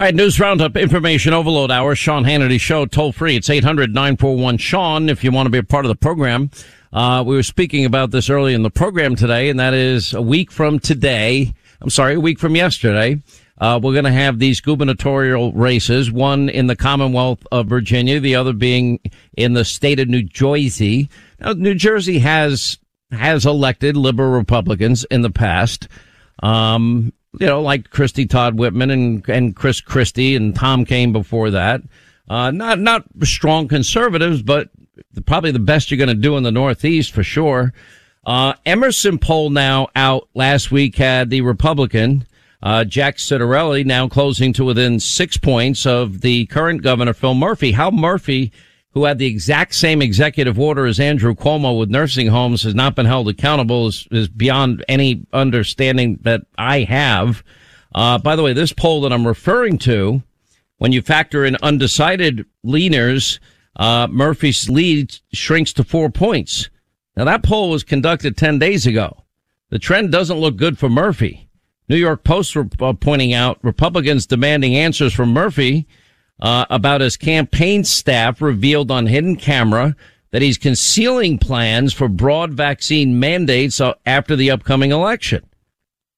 All right, news roundup, information overload hour, Sean Hannity show, toll free. It's 800-941-SEAN if you want to be a part of the program. Uh, we were speaking about this early in the program today, and that is a week from today. I'm sorry, a week from yesterday. Uh, we're going to have these gubernatorial races, one in the Commonwealth of Virginia, the other being in the state of New Jersey. Now, New Jersey has, has elected liberal Republicans in the past. Um, you know, like Christie Todd Whitman and, and Chris Christie and Tom Kean before that. Uh, not, not strong conservatives, but probably the best you're going to do in the Northeast for sure. Uh, Emerson poll now out last week had the Republican, uh, Jack Ciattarelli now closing to within six points of the current governor, Phil Murphy. How Murphy, who had the exact same executive order as Andrew Cuomo with nursing homes, has not been held accountable is, is beyond any understanding that I have. Uh, by the way, this poll that I'm referring to, when you factor in undecided leaners, uh, Murphy's lead shrinks to four points. Now that poll was conducted 10 days ago. The trend doesn't look good for Murphy. New York Post were uh, pointing out Republicans demanding answers from Murphy uh, about his campaign staff revealed on hidden camera that he's concealing plans for broad vaccine mandates uh, after the upcoming election.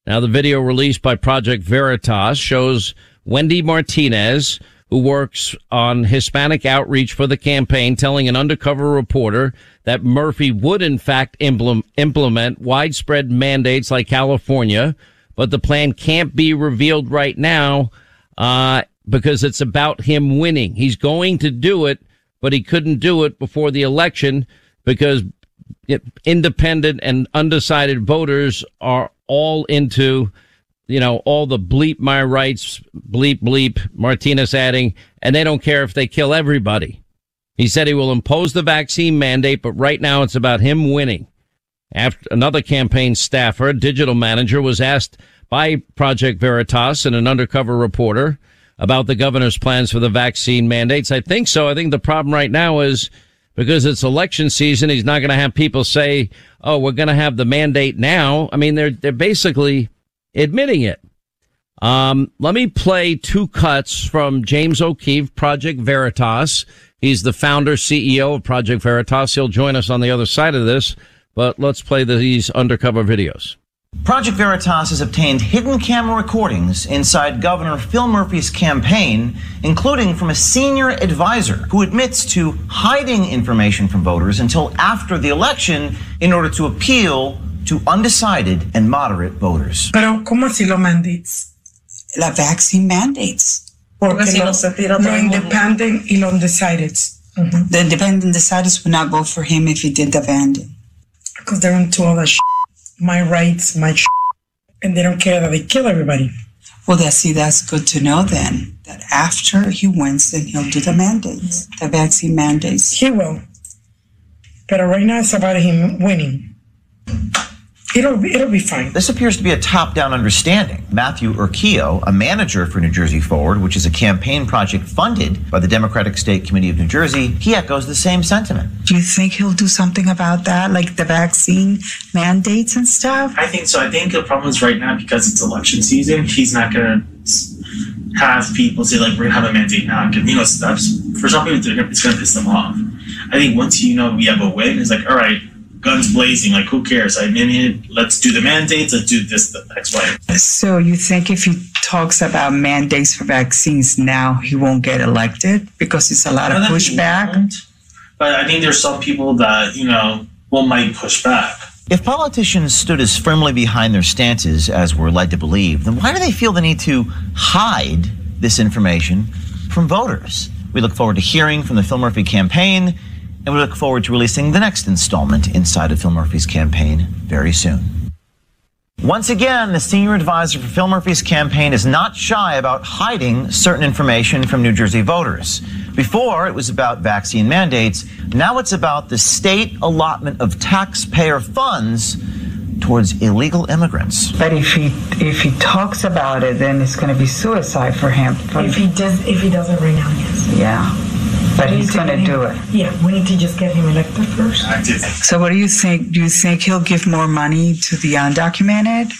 Now, the video released by Project Veritas shows Wendy Martinez, who works on Hispanic outreach for the campaign, telling an undercover reporter that Murphy would in fact implement widespread mandates like California, but the plan can't be revealed right now uh, because it's about him winning. He's going to do it, but he couldn't do it before the election because independent and undecided voters are all into you know, all the bleep my rights, bleep bleep, Martinez adding, and they don't care if they kill everybody. He said he will impose the vaccine mandate, but right now it's about him winning. After another campaign staffer, digital manager, was asked by Project Veritas and an undercover reporter about the governor's plans for the vaccine mandates. I think so. I think the problem right now is because it's election season, he's not going to have people say, "Oh, we're going to have the mandate now." I mean, they're they're basically admitting it. Um, let me play two cuts from James O'Keefe, Project Veritas. He's the founder, CEO of Project Veritas. He'll join us on the other side of this, but let's play these undercover videos. Project Veritas has obtained hidden camera recordings inside Governor Phil Murphy's campaign, including from a senior advisor who admits to hiding information from voters until after the election in order to appeal to undecided and moderate voters. Pero, ¿cómo así los mandates? La vaccine mandates. Porque si lo, lo independent y los undecided. Mm-hmm. The independent undecided would not vote for him if he did the banding. Because they're into all that shit. My rights, my shit. And they don't care that they kill everybody. Well, that, see, that's good to know then. That after he wins, then he'll do the mandates, the vaccine mandates. He will. But right now it's about him winning. It'll, it'll be fine. This appears to be a top down understanding. Matthew Urquijo, a manager for New Jersey Forward, which is a campaign project funded by the Democratic State Committee of New Jersey, he echoes the same sentiment. Do you think he'll do something about that, like the vaccine mandates and stuff? I think so. I think the problem is right now because it's election season, he's not going to have people say, like, we're going to have a mandate now. Because, you know, that's, for some people, it's going to piss them off. I think once you know we have a win, it's like, all right, guns blazing. Like, who cares? I mean, let's do the mandates. Let's do this, the X, Y. So you think if he talks about mandates for vaccines now, he won't get elected because it's a lot of pushback? But I think there's some people that, you know, will might push back. If politicians stood as firmly behind their stances as we're led to believe, then why do they feel the need to hide this information from voters? We look forward to hearing from the Phil Murphy campaign and we look forward to releasing the next installment inside of Phil Murphy's campaign very soon. Once again, the senior advisor for Phil Murphy's campaign is not shy about hiding certain information from New Jersey voters. Before, it was about vaccine mandates. Now it's about the state allotment of taxpayer funds towards illegal immigrants. But if he if he talks about it, then it's going to be suicide for him. If he does, if he does it right now, yes. Yeah. But he's going to do it. Yeah, we need to just get him elected first. So, what do you think? Do you think he'll give more money to the undocumented?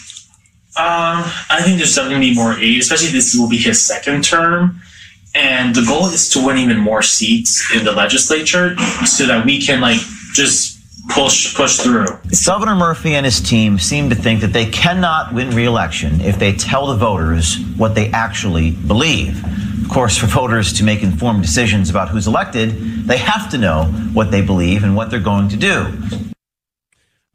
Um, I think there's definitely going to be more aid, especially this will be his second term. And the goal is to win even more seats in the legislature so that we can like just push push through. Governor Murphy and his team seem to think that they cannot win re-election if they tell the voters what they actually believe. Of course, for voters to make informed decisions about who's elected, they have to know what they believe and what they're going to do.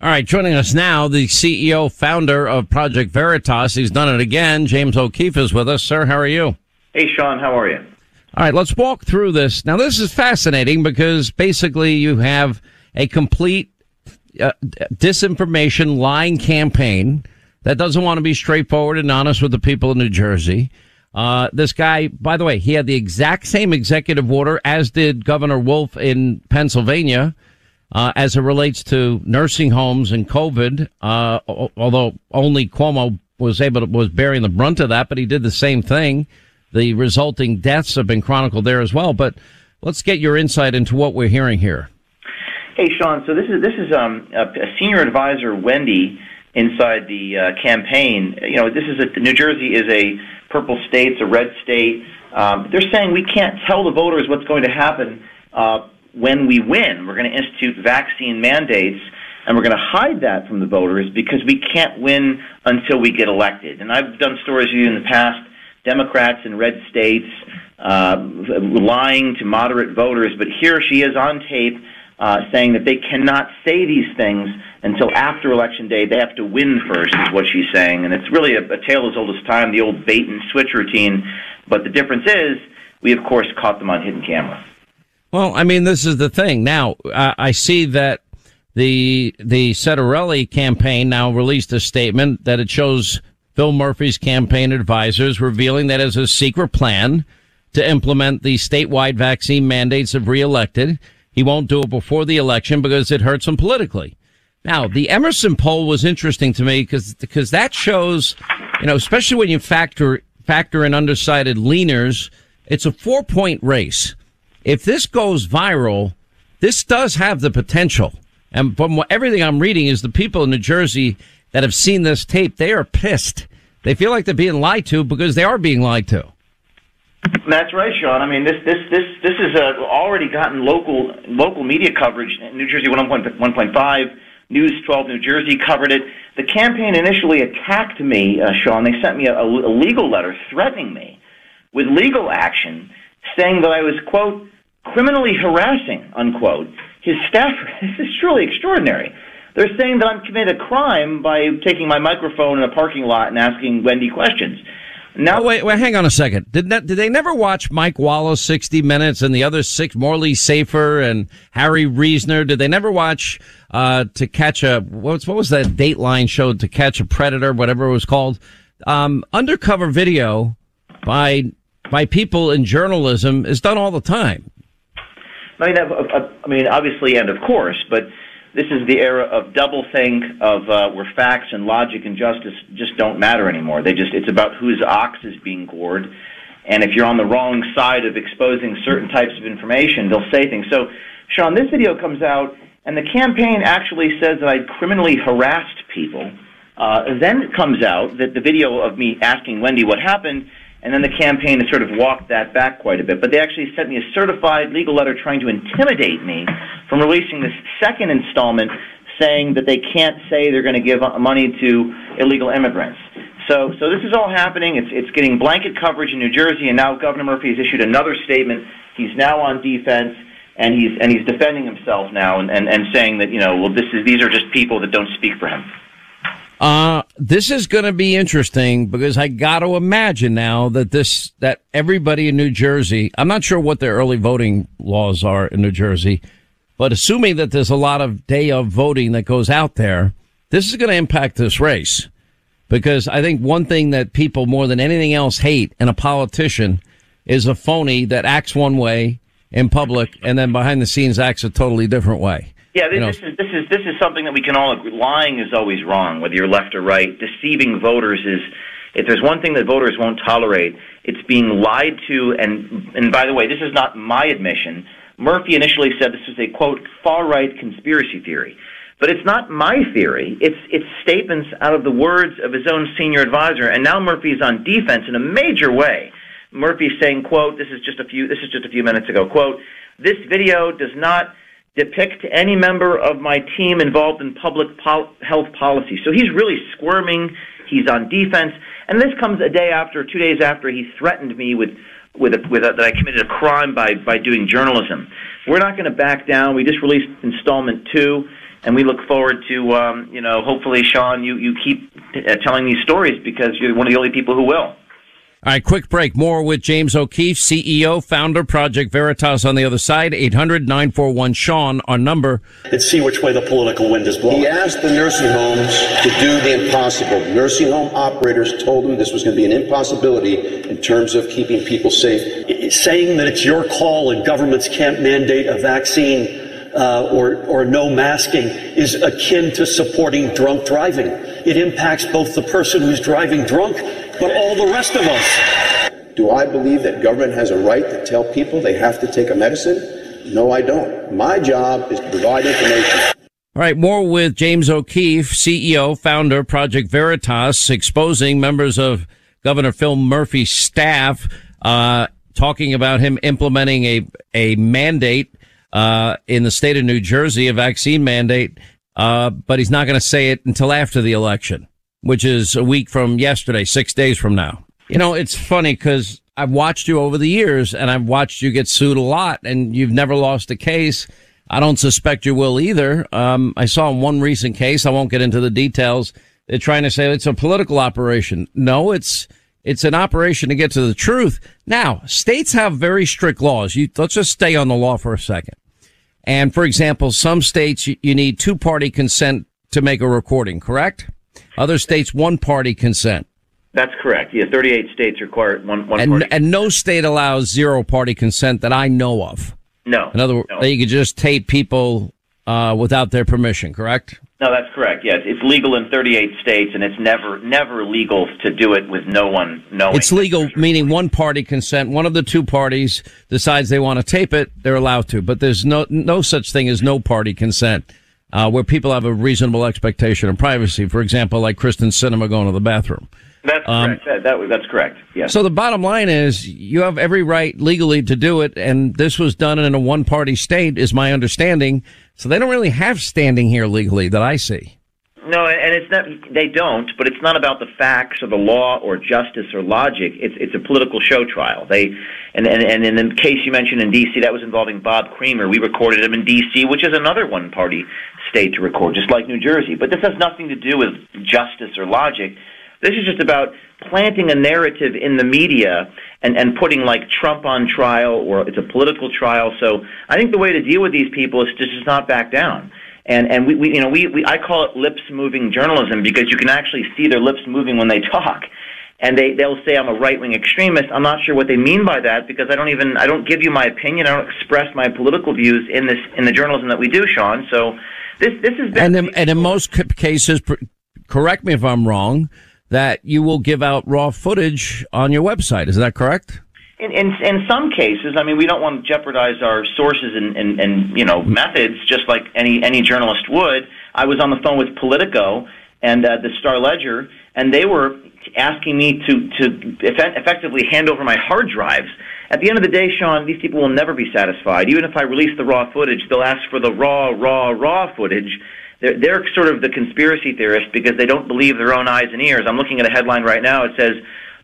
All right, joining us now, the CEO founder of Project Veritas. He's done it again. James O'Keefe is with us. Sir, how are you? Hey, Sean, how are you? All right, let's walk through this. Now, this is fascinating because basically you have a complete uh, disinformation lying campaign that doesn't want to be straightforward and honest with the people of New Jersey. Uh, this guy, by the way, he had the exact same executive order as did Governor Wolf in Pennsylvania, uh, as it relates to nursing homes and COVID. Uh, although only Cuomo was able to, was bearing the brunt of that, but he did the same thing. The resulting deaths have been chronicled there as well. But let's get your insight into what we're hearing here. Hey, Sean. So this is this is um, a, senior advisor, Wendy, inside the uh, campaign. You know, this is a New Jersey is a purple state, it's a red state. Um, they're saying we can't tell the voters what's going to happen uh, when we win. We're going to institute vaccine mandates, and we're going to hide that from the voters because we can't win until we get elected. And I've done stories with you in the past. Democrats in red states uh, lying to moderate voters, but here she is on tape uh, saying that they cannot say these things until after election day. They have to win first, is what she's saying. And it's really a, a tale as old as time, the old bait and switch routine. But the difference is, we of course caught them on hidden camera. Well, I mean, this is the thing. Now, uh, I see that the the Ciattarelli campaign now released a statement that it shows Phil Murphy's campaign advisors revealing that as a secret plan to implement the statewide vaccine mandates of reelected. He won't do it before the election because it hurts him politically. Now, the Emerson poll was interesting to me because because that shows, you know, especially when you factor factor in undecided leaners, it's a four point race. If this goes viral, this does have the potential. And from what, everything I'm reading is the people in New Jersey that have seen this tape, they are pissed. They feel like they're being lied to because they are being lied to. That's right, Sean. I mean, this this this this is uh, already gotten local local media coverage. New Jersey 1.1.5, News 12 New Jersey covered it. The campaign initially attacked me, uh, Sean. They sent me a, a legal letter threatening me with legal action, saying that I was quote criminally harassing unquote his staff. This is truly extraordinary. They're saying that I'm committed a crime by taking my microphone in a parking lot and asking Wendy questions. Now, oh, wait, wait, hang on a second. Did that, did they never watch Mike Wallace 60 Minutes and the other six, Morley Safer and Harry Reasoner? Did they never watch, uh, To Catch a, what was, what was that Dateline show, To Catch a Predator, whatever it was called? Um, undercover video by, by people in journalism is done all the time. I mean, I, I mean, obviously, and of course, but this is the era of doublethink, of uh, where facts and logic and justice just don't matter anymore. They just it's about whose ox is being gored, and if you're on the wrong side of exposing certain types of information, they'll say things. So, Sean, this video comes out, and the campaign actually says that I criminally harassed people. Uh, then it comes out that the video of me asking Wendy what happened and then the campaign has sort of walked that back quite a bit. But they actually sent me a certified legal letter trying to intimidate me from releasing this second installment saying that they can't say they're going to give uh, money to illegal immigrants. So, so this is all happening. It's, it's getting blanket coverage in New Jersey, and now Governor Murphy has issued another statement. He's now on defense, and he's and he's defending himself now, and, and, and saying that you know, well, this is these are just people that don't speak for him. Uh, this is going to be interesting because I got to imagine now that this, that everybody in New Jersey, I'm not sure what their early voting laws are in New Jersey, but assuming that there's a lot of day of voting that goes out there, this is going to impact this race because I think one thing that people more than anything else hate in a politician is a phony that acts one way in public and then behind the scenes acts a totally different way. Yeah, this, you know, this is this is this is something that we can all agree. Lying is always wrong, whether you're left or right. Deceiving voters is if there's one thing that voters won't tolerate, it's being lied to. And and by the way, this is not my admission. Murphy initially said this was a quote far right conspiracy theory. But it's not my theory. It's it's statements out of the words of his own senior advisor. And now Murphy's on defense in a major way. Murphy's saying, "quote This is just a few. This is just a few minutes ago. Quote: This video does not." Depict any member of my team involved in public pol- health policy. So he's really squirming. He's on defense, and this comes a day after, two days after he threatened me with with, a, with a, that I committed a crime by by doing journalism. We're not going to back down. We just released installment two, and we look forward to um, you know hopefully Sean you you keep uh, telling these stories because you're one of the only people who will. All right, quick break. More with James O'Keefe, CEO, founder, Project Veritas on the other side. 800 941 Sean, our number. And see which way the political wind is blowing. He asked the nursing homes to do the impossible. Nursing home operators told him this was going to be an impossibility in terms of keeping people safe. Saying that it's your call and governments can't mandate a vaccine uh, or, or no masking is akin to supporting drunk driving. It impacts both the person who's driving drunk but all the rest of us. Do I believe that government has a right to tell people they have to take a medicine? No, I don't. My job is to provide information. All right, more with James O'Keefe, CEO, founder, Project Veritas, exposing members of Governor Phil Murphy's staff, uh, talking about him implementing a, a mandate, uh, in the state of New Jersey, a vaccine mandate, uh, but he's not going to say it until after the election which is a week from yesterday, six days from now. You know, it's funny because I've watched you over the years and I've watched you get sued a lot and you've never lost a case. I don't suspect you will either. Um, I saw in one recent case, I won't get into the details. They're trying to say it's a political operation. No, it's, it's an operation to get to the truth. Now, states have very strict laws. You, let's just stay on the law for a second. And for example, some states you, you need two party consent to make a recording, correct? Other states, one party consent. That's correct. Yeah, 38 states require one, one and, party. And no state allows zero party consent that I know of. No. In other words, no. you could just tape people uh, without their permission, correct? No, that's correct. Yes, it's legal in 38 states, and it's never never legal to do it with no one knowing. It's legal, meaning one party consent. One of the two parties decides they want to tape it, they're allowed to. But there's no no such thing as no party consent uh, where people have a reasonable expectation of privacy. For example, like Kyrsten Sinema going to the bathroom. That's um, correct. That, that, that's correct. Yes. So the bottom line is you have every right legally to do it, and this was done in a one-party state, is my understanding. So they don't really have standing here legally that I see. No, and it's not. They don't. But it's not about the facts or the law or justice or logic. It's it's a political show trial. They and and and in the case you mentioned in D.C., that was involving Bob Creamer. We recorded him in D.C., which is another one-party state to record, just like New Jersey. But this has nothing to do with justice or logic. This is just about planting a narrative in the media and, and putting like Trump on trial or it's a political trial. So I think the way to deal with these people is to just not back down. And and we, we you know we, we I call it lips moving journalism because you can actually see their lips moving when they talk. And they they'll say I'm a right wing extremist. I'm not sure what they mean by that because I don't even I don't give you my opinion. I don't express my political views in this in the journalism that we do, Sean. So this this been and in, and in most cases, correct me if I'm wrong, that you will give out raw footage on your website. Is that correct? In, in, in some cases, I mean, we don't want to jeopardize our sources and, and, and you know methods, just like any any journalist would. I was on the phone with Politico and uh, the Star Ledger, and they were asking me to to effectively hand over my hard drives. At the end of the day, Sean, these people will never be satisfied. Even if I release the raw footage, they'll ask for the raw, raw, raw footage. They're, they're sort of the conspiracy theorists because they don't believe their own eyes and ears. I'm looking at a headline right now. It says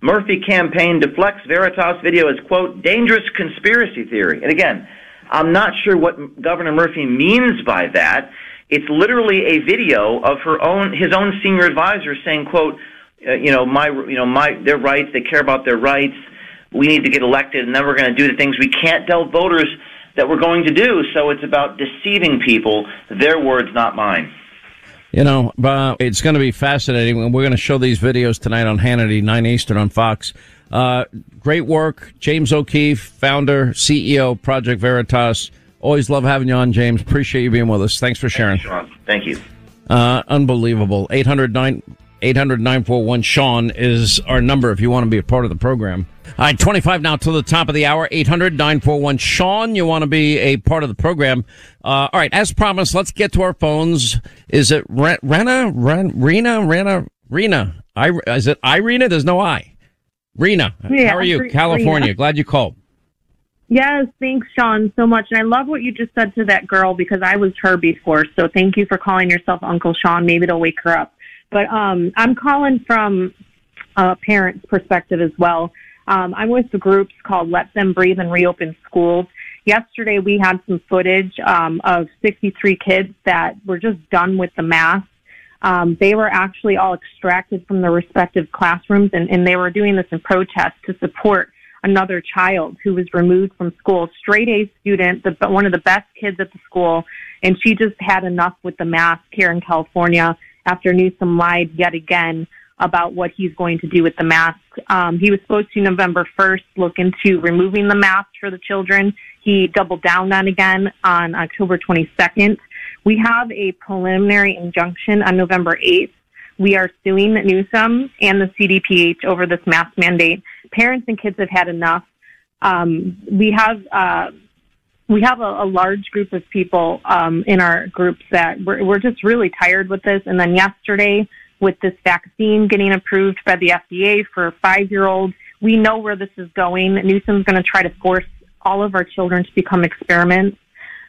Murphy campaign deflects Veritas video as, quote, dangerous conspiracy theory. And again, I'm not sure what Governor Murphy means by that. It's literally a video of her own, his own senior advisor saying, quote, uh, you know, my, you know, my, their rights, they care about their rights. We need to get elected and then we're going to do the things we can't tell voters that we're going to do. So it's about deceiving people. Their words, not mine. You know, uh, it's going to be fascinating. We're going to show these videos tonight on Hannity, 9 Eastern on Fox. Uh, great work. James O'Keefe, founder, CEO, Project Veritas. Always love having you on, James. Appreciate you being with us. Thanks for sharing. Thank you. Thank you. Uh, unbelievable. 800 800-941-SEAN is our number if you want to be a part of the program. All right, 25 now to the top of the hour. 800-941-SEAN. You want to be a part of the program. Uh, all right, as promised, let's get to our phones. Is it Rena? Rena? Rena? Rena? Rena? I, is it Irina? There's no I. Rena, Yeah, how are you? Re- California. Rena. Glad you called. Yes, thanks, Sean, so much. And I love what you just said to that girl because I was her before. So thank you for calling yourself Uncle Sean. Maybe it'll wake her up. But um, I'm calling from a parent's perspective as well. Um, I'm with the groups called Let Them Breathe and Reopen Schools. Yesterday, we had some footage um, of 63 kids that were just done with the mask. Um, they were actually all extracted from their respective classrooms, and, and they were doing this in protest to support another child who was removed from school, straight A student, the, one of the best kids at the school, and she just had enough with the mask here in California after Newsom lied yet again about what he's going to do with the mask. Um, he was supposed to November 1st look into removing the mask for the children. He doubled down on again on October 22nd. We have a preliminary injunction on November 8th. We are suing Newsom and the CDPH over this mask mandate. Parents and kids have had enough. Um, we have uh, we have a, a large group of people um, in our groups that we're, we're just really tired with this. And then yesterday, with this vaccine getting approved by the FDA for five year olds, we know where this is going. Newsom's going to try to force all of our children to become experiments.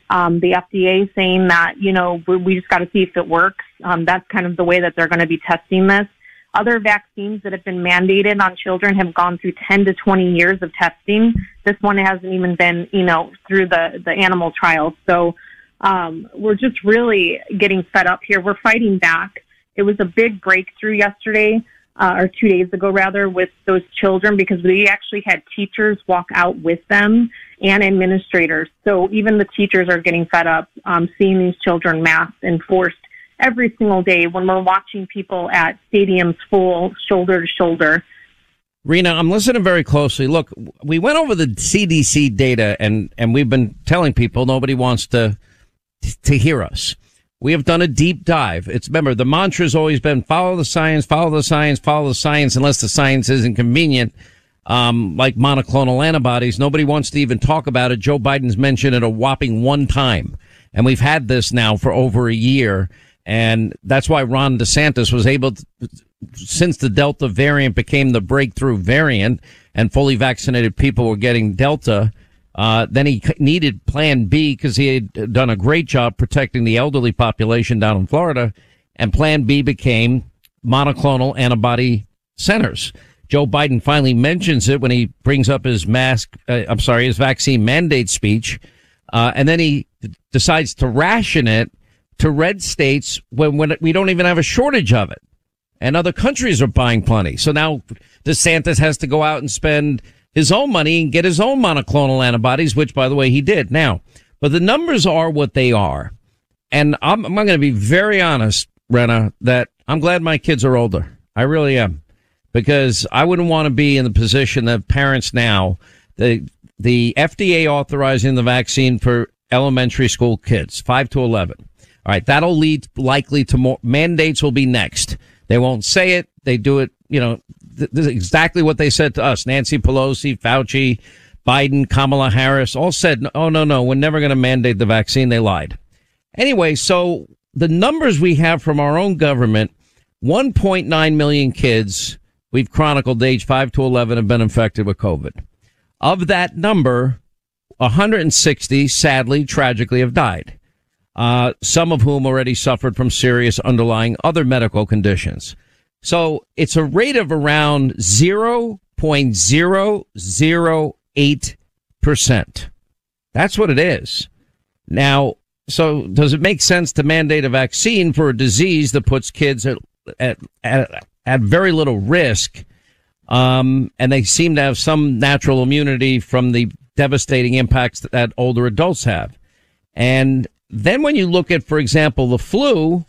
Um, the FDA saying that, you know, we, we just got to see if it works. Um, that's kind of the way that they're going to be testing this. Other vaccines that have been mandated on children have gone through 10 to 20 years of testing. This one hasn't even been, you know, through the, the animal trials. So, um, we're just really getting fed up here. We're fighting back. It was a big breakthrough yesterday, uh, or two days ago rather, with those children because we actually had teachers walk out with them and administrators. So even the teachers are getting fed up um, seeing these children masked and forced every single day when we're watching people at stadiums full shoulder to shoulder. Rena, I'm listening very closely. Look, we went over the CDC data and, and we've been telling people nobody wants to, to hear us. We have done a deep dive. It's remember the mantra has always been follow the science, follow the science, follow the science, unless the science isn't convenient. Um, like monoclonal antibodies, nobody wants to even talk about it. Joe Biden's mentioned it a whopping one time, and we've had this now for over a year, and that's why Ron DeSantis was able to, since the Delta variant became the breakthrough variant, and fully vaccinated people were getting Delta. Uh, then he needed plan B because he had done a great job protecting the elderly population down in Florida. And plan B became monoclonal antibody centers. Joe Biden finally mentions it when he brings up his mask, uh, I'm sorry, his vaccine mandate speech. Uh, and then he d- decides to ration it to red states when, when we don't even have a shortage of it. And other countries are buying plenty. So now DeSantis has to go out and spend his own money and get his own monoclonal antibodies, which by the way, he did now. But the numbers are what they are. And I'm, I'm going to be very honest, Rena, that I'm glad my kids are older. I really am. Because I wouldn't want to be in the position that parents now, the, the FDA authorizing the vaccine for elementary school kids, 5 to 11. All right. That'll lead likely to more mandates will be next. They won't say it. They do it, you know, th- this is exactly what they said to us. Nancy Pelosi, Fauci, Biden, Kamala Harris all said, oh, no, no, we're never going to mandate the vaccine. They lied. Anyway, so the numbers we have from our own government, 1.9 million kids we've chronicled age 5 to 11 have been infected with COVID. Of that number, 160 sadly, tragically have died. Uh, some of whom already suffered from serious underlying other medical conditions. So it's a rate of around 0.008%. That's what it is. Now, so does it make sense to mandate a vaccine for a disease that puts kids at, at, at, at very little risk? Um, and they seem to have some natural immunity from the devastating impacts that, that older adults have. And then when you look at, for example, the flu,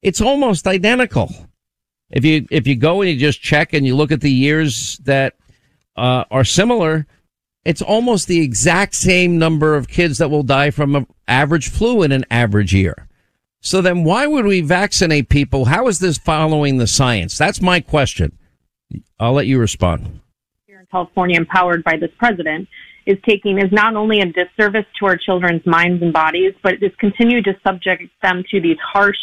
it's almost identical. If you, if you go and you just check and you look at the years that, uh, are similar, it's almost the exact same number of kids that will die from an average flu in an average year. So then why would we vaccinate people? How is this following the science? That's my question. I'll let you respond. Here in California, empowered by this president, is taking is not only a disservice to our children's minds and bodies, but it is continuing to subject them to these harsh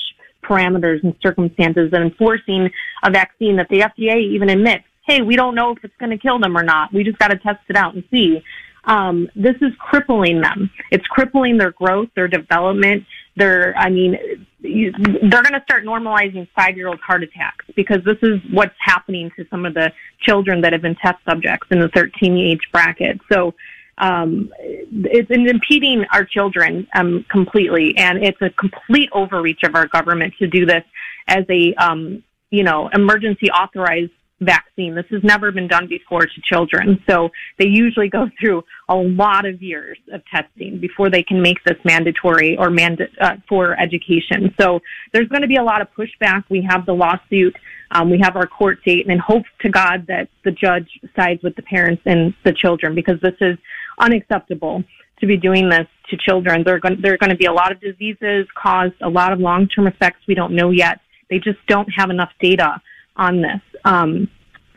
parameters and circumstances and enforcing a vaccine that the FDA even admits, hey, we don't know if it's going to kill them or not. We just got to test it out and see. Um, this is crippling them. It's crippling their growth, their development. Their, I mean, you, they're going to start normalizing five-year-old heart attacks because this is what's happening to some of the children that have been test subjects in the 13 age bracket. So um, it's impeding our children um, completely, and it's a complete overreach of our government to do this as a um, you know emergency authorized vaccine. This has never been done before to children. So they usually go through a lot of years of testing before they can make this mandatory or manda- uh, for education. So there's going to be a lot of pushback. We have the lawsuit. Um, we have our court date and hope to God that the judge sides with the parents and the children because this is unacceptable to be doing this to children. There are going, there are going to be a lot of diseases caused, a lot of long-term effects we don't know yet. They just don't have enough data on this. Um,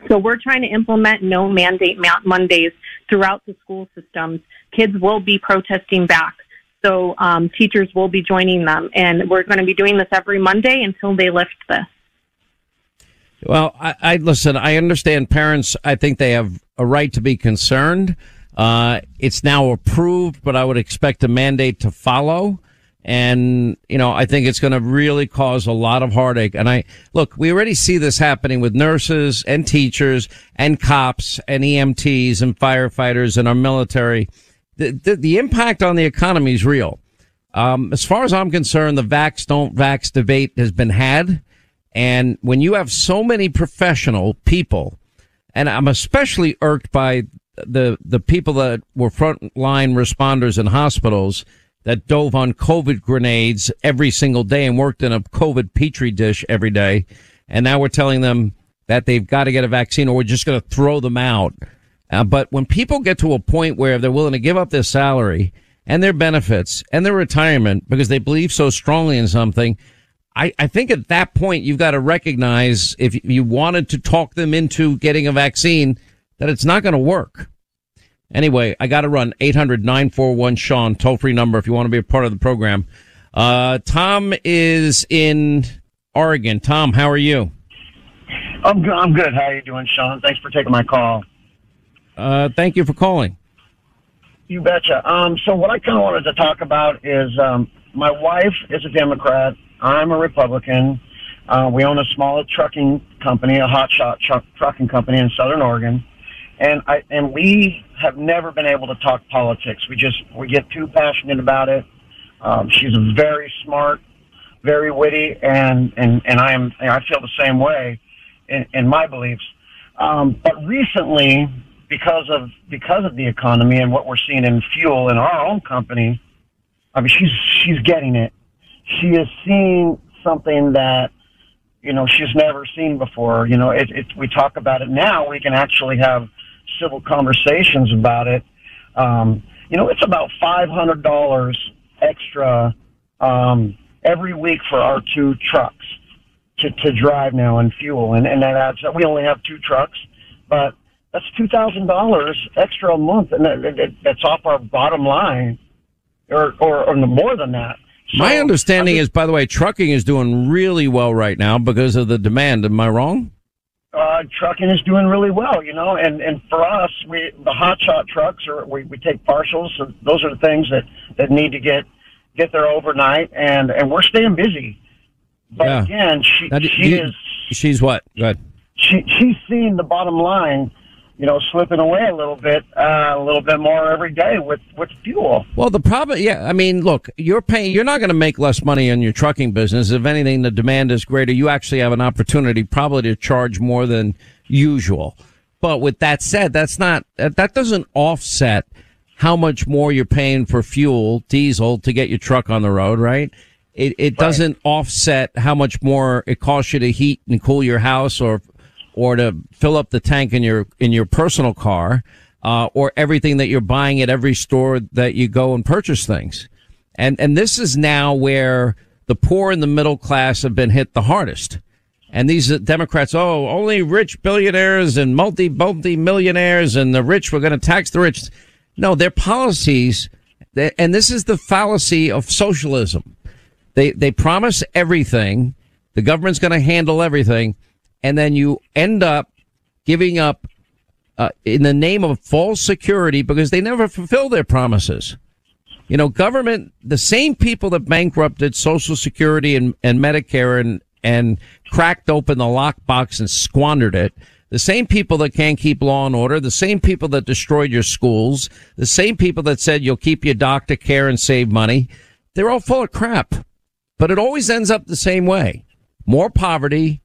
so we're trying to implement no mandate Mondays throughout the school systems. Kids will be protesting back. So um, teachers will be joining them, and we're going to be doing this every Monday until they lift this. Well, I, I listen. I understand parents. I think they have a right to be concerned. Uh, it's now approved, but I would expect a mandate to follow. And, you know, I think it's going to really cause a lot of heartache. And I, look, we already see this happening with nurses and teachers and cops and EMTs and firefighters and our military. The, the, the impact on the economy is real. Um, as far as I'm concerned, the vax don't vax debate has been had. And when you have so many professional people, and I'm especially irked by the, the people that were frontline responders in hospitals that dove on COVID grenades every single day and worked in a COVID petri dish every day. And now we're telling them that they've got to get a vaccine or we're just going to throw them out. Uh, but when people get to a point where they're willing to give up their salary and their benefits and their retirement because they believe so strongly in something, I, I think at that point you've got to recognize if you wanted to talk them into getting a vaccine that it's not going to work. Anyway, I got to run 800 941 Sean, toll free number if you want to be a part of the program. Uh, Tom is in Oregon. Tom, how are you? I'm good. I'm good. How are you doing, Sean? Thanks for taking my call. Uh, thank you for calling. You betcha. Um, so what I kind of wanted to talk about is um, my wife is a Democrat. I'm a Republican. Uh, we own a small trucking company, a hotshot truck, trucking company in Southern Oregon and I and we have never been able to talk politics. We just we get too passionate about it. Um, she's very smart, very witty, and and and I am I feel the same way in, in my beliefs. Um, but recently, because of because of the economy and what we're seeing in fuel in our own company, I mean she's she's getting it. She is seeing something that you know she's never seen before. You know, it, it, we talk about it now. We can actually have civil conversations about it. Um, you know, it's about five hundred dollars extra um, every week for our two trucks to, to drive now and fuel, and, and that adds up. We only have two trucks, but that's two thousand dollars extra a month, and that, that, that's off our bottom line, or or, or more than that. So, My understanding is, by the way, trucking is doing really well right now because of the demand. Am I wrong? Uh, trucking is doing really well, you know, and, and for us, we, the hot shot trucks are, we, we take partials. So those are the things that, that need to get, get there overnight and, and we're staying busy. But yeah. again, she, now, she you, is, she's what? Go ahead. She, she's seeing the bottom line you know, slipping away a little bit, uh, a little bit more every day with, with fuel. Well, the problem, yeah, I mean, look, you're paying, you're not going to make less money in your trucking business. If anything, the demand is greater. You actually have an opportunity probably to charge more than usual. But with that said, that's not, that doesn't offset how much more you're paying for fuel, diesel to get your truck on the road, right? It, it doesn't offset how much more it costs you to heat and cool your house or or to fill up the tank in your in your personal car, uh, or everything that you're buying at every store that you go and purchase things. And and this is now where the poor and the middle class have been hit the hardest. And these Democrats, oh, only rich billionaires and multi multi millionaires and the rich, we're going to tax the rich. No, their policies, and this is the fallacy of socialism. They they promise everything, the government's going to handle everything, and then you end up giving up uh, in the name of false security because they never fulfill their promises. You know, government, the same people that bankrupted Social Security and, and Medicare and, and cracked open the lockbox and squandered it, the same people that can't keep law and order, the same people that destroyed your schools, the same people that said you'll keep your doctor care and save money, they're all full of crap. But it always ends up the same way. More poverty,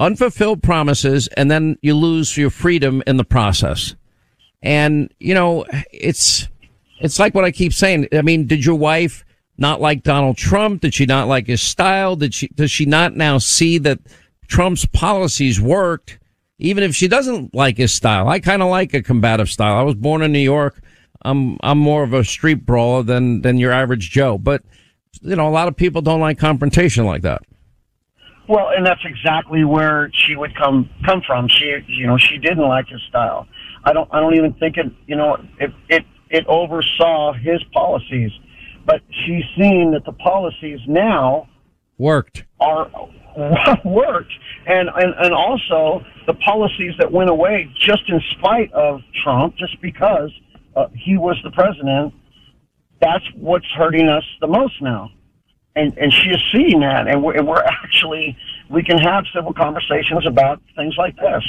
unfulfilled promises, and then you lose your freedom in the process. And, you know, it's, it's like what I keep saying. I mean, did your wife not like Donald Trump? Did she not like his style? Did she, does she not now see that Trump's policies worked? Even if she doesn't like his style, I kind of like a combative style. I was born in New York. I'm, I'm more of a street brawler than, than your average Joe, but you know, a lot of people don't like confrontation like that. Well, and that's exactly where she would come come from. She, you know, she didn't like his style. I don't, I don't even think it, you know, it, it, it oversaw his policies, but she's seen that the policies now worked are worked, and and and also the policies that went away just in spite of Trump, just because uh, he was the president. That's what's hurting us the most now and and she is seeing that, and we're, and we're actually we can have civil conversations about things like this.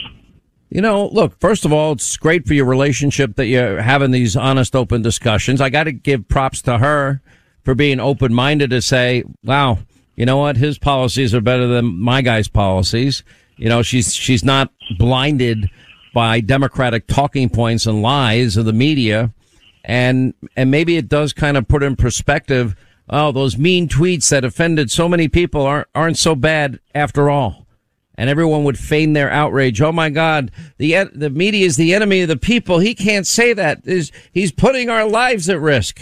You know, look, first of all, it's great for your relationship that you're having these honest, open discussions. I got to give props to her for being open minded to say, wow, you know what? His policies are better than my guy's policies. You know, she's, she's not blinded by Democratic talking points and lies of the media. And, and maybe it does kind of put in perspective oh, those mean tweets that offended so many people aren't, aren't so bad after all. And everyone would feign their outrage. Oh my God, the, the media is the enemy of the people. He can't say that. He's putting our lives at risk.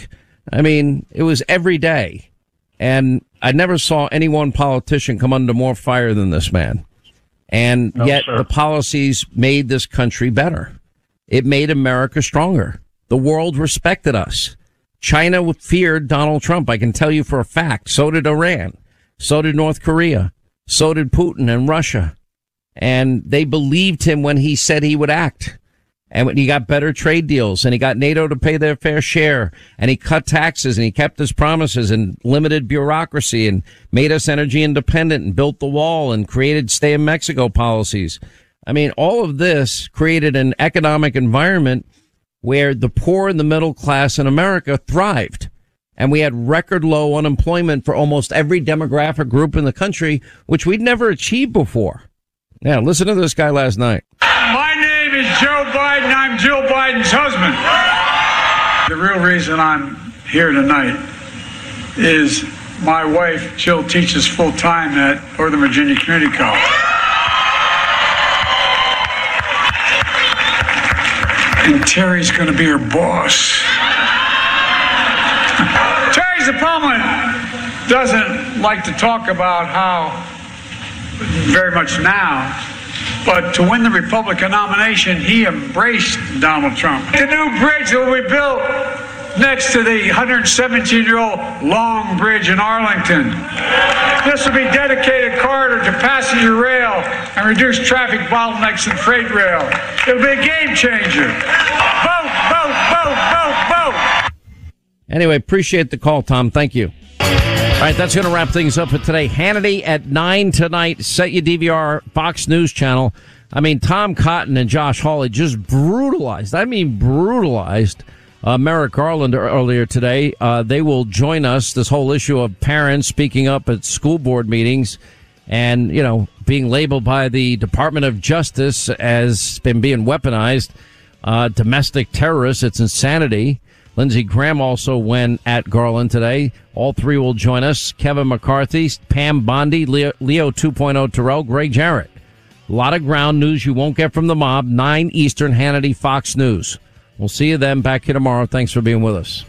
I mean, it was every day. And I never saw any one politician come under more fire than this man. And no, yet sir. the policies made this country better. It made America stronger. The world respected us. China feared Donald Trump. I can tell you for a fact. So did Iran. So did North Korea. So did Putin and Russia. And they believed him when he said he would act. And when he got better trade deals and he got NATO to pay their fair share and he cut taxes and he kept his promises and limited bureaucracy and made us energy independent and built the wall and created stay in Mexico policies. I mean, all of this created an economic environment where the poor and the middle class in America thrived. And we had record low unemployment for almost every demographic group in the country, which we'd never achieved before. Now, listen to this guy last night. My name is Joe Biden. I'm Jill Biden's husband. The real reason I'm here tonight is my wife, Jill, teaches full time at Northern Virginia Community College. And Terry's going to be her boss. Terry's the problem doesn't like to talk about how very much now, but to win the Republican nomination, he embraced Donald Trump. The new bridge that be built next to the 117 year old Long Bridge in Arlington. This will be dedicated corridor to passenger rail and reduce traffic bottlenecks in freight rail. It'll be a game changer. Vote, vote, vote, vote, vote. Anyway, appreciate the call, Tom. Thank you. All right, that's going to wrap things up for today. Hannity at 9 tonight. Set your DVR Fox News channel. I mean, Tom Cotton and Josh Hawley just brutalized. I mean, brutalized uh, Merrick Garland earlier today. Uh, they will join us. This whole issue of parents speaking up at school board meetings and, you know, being labeled by the Department of Justice as been being weaponized, uh, domestic terrorists. It's insanity. Lindsey Graham also went at Garland today. All three will join us. Kevin McCarthy, Pam Bondi, Leo, Leo 2.0 Terrell, Gregg Jarrett. A lot of ground news you won't get from the mob. 9 Eastern, Hannity, Fox News. We'll see you then back here tomorrow. Thanks for being with us.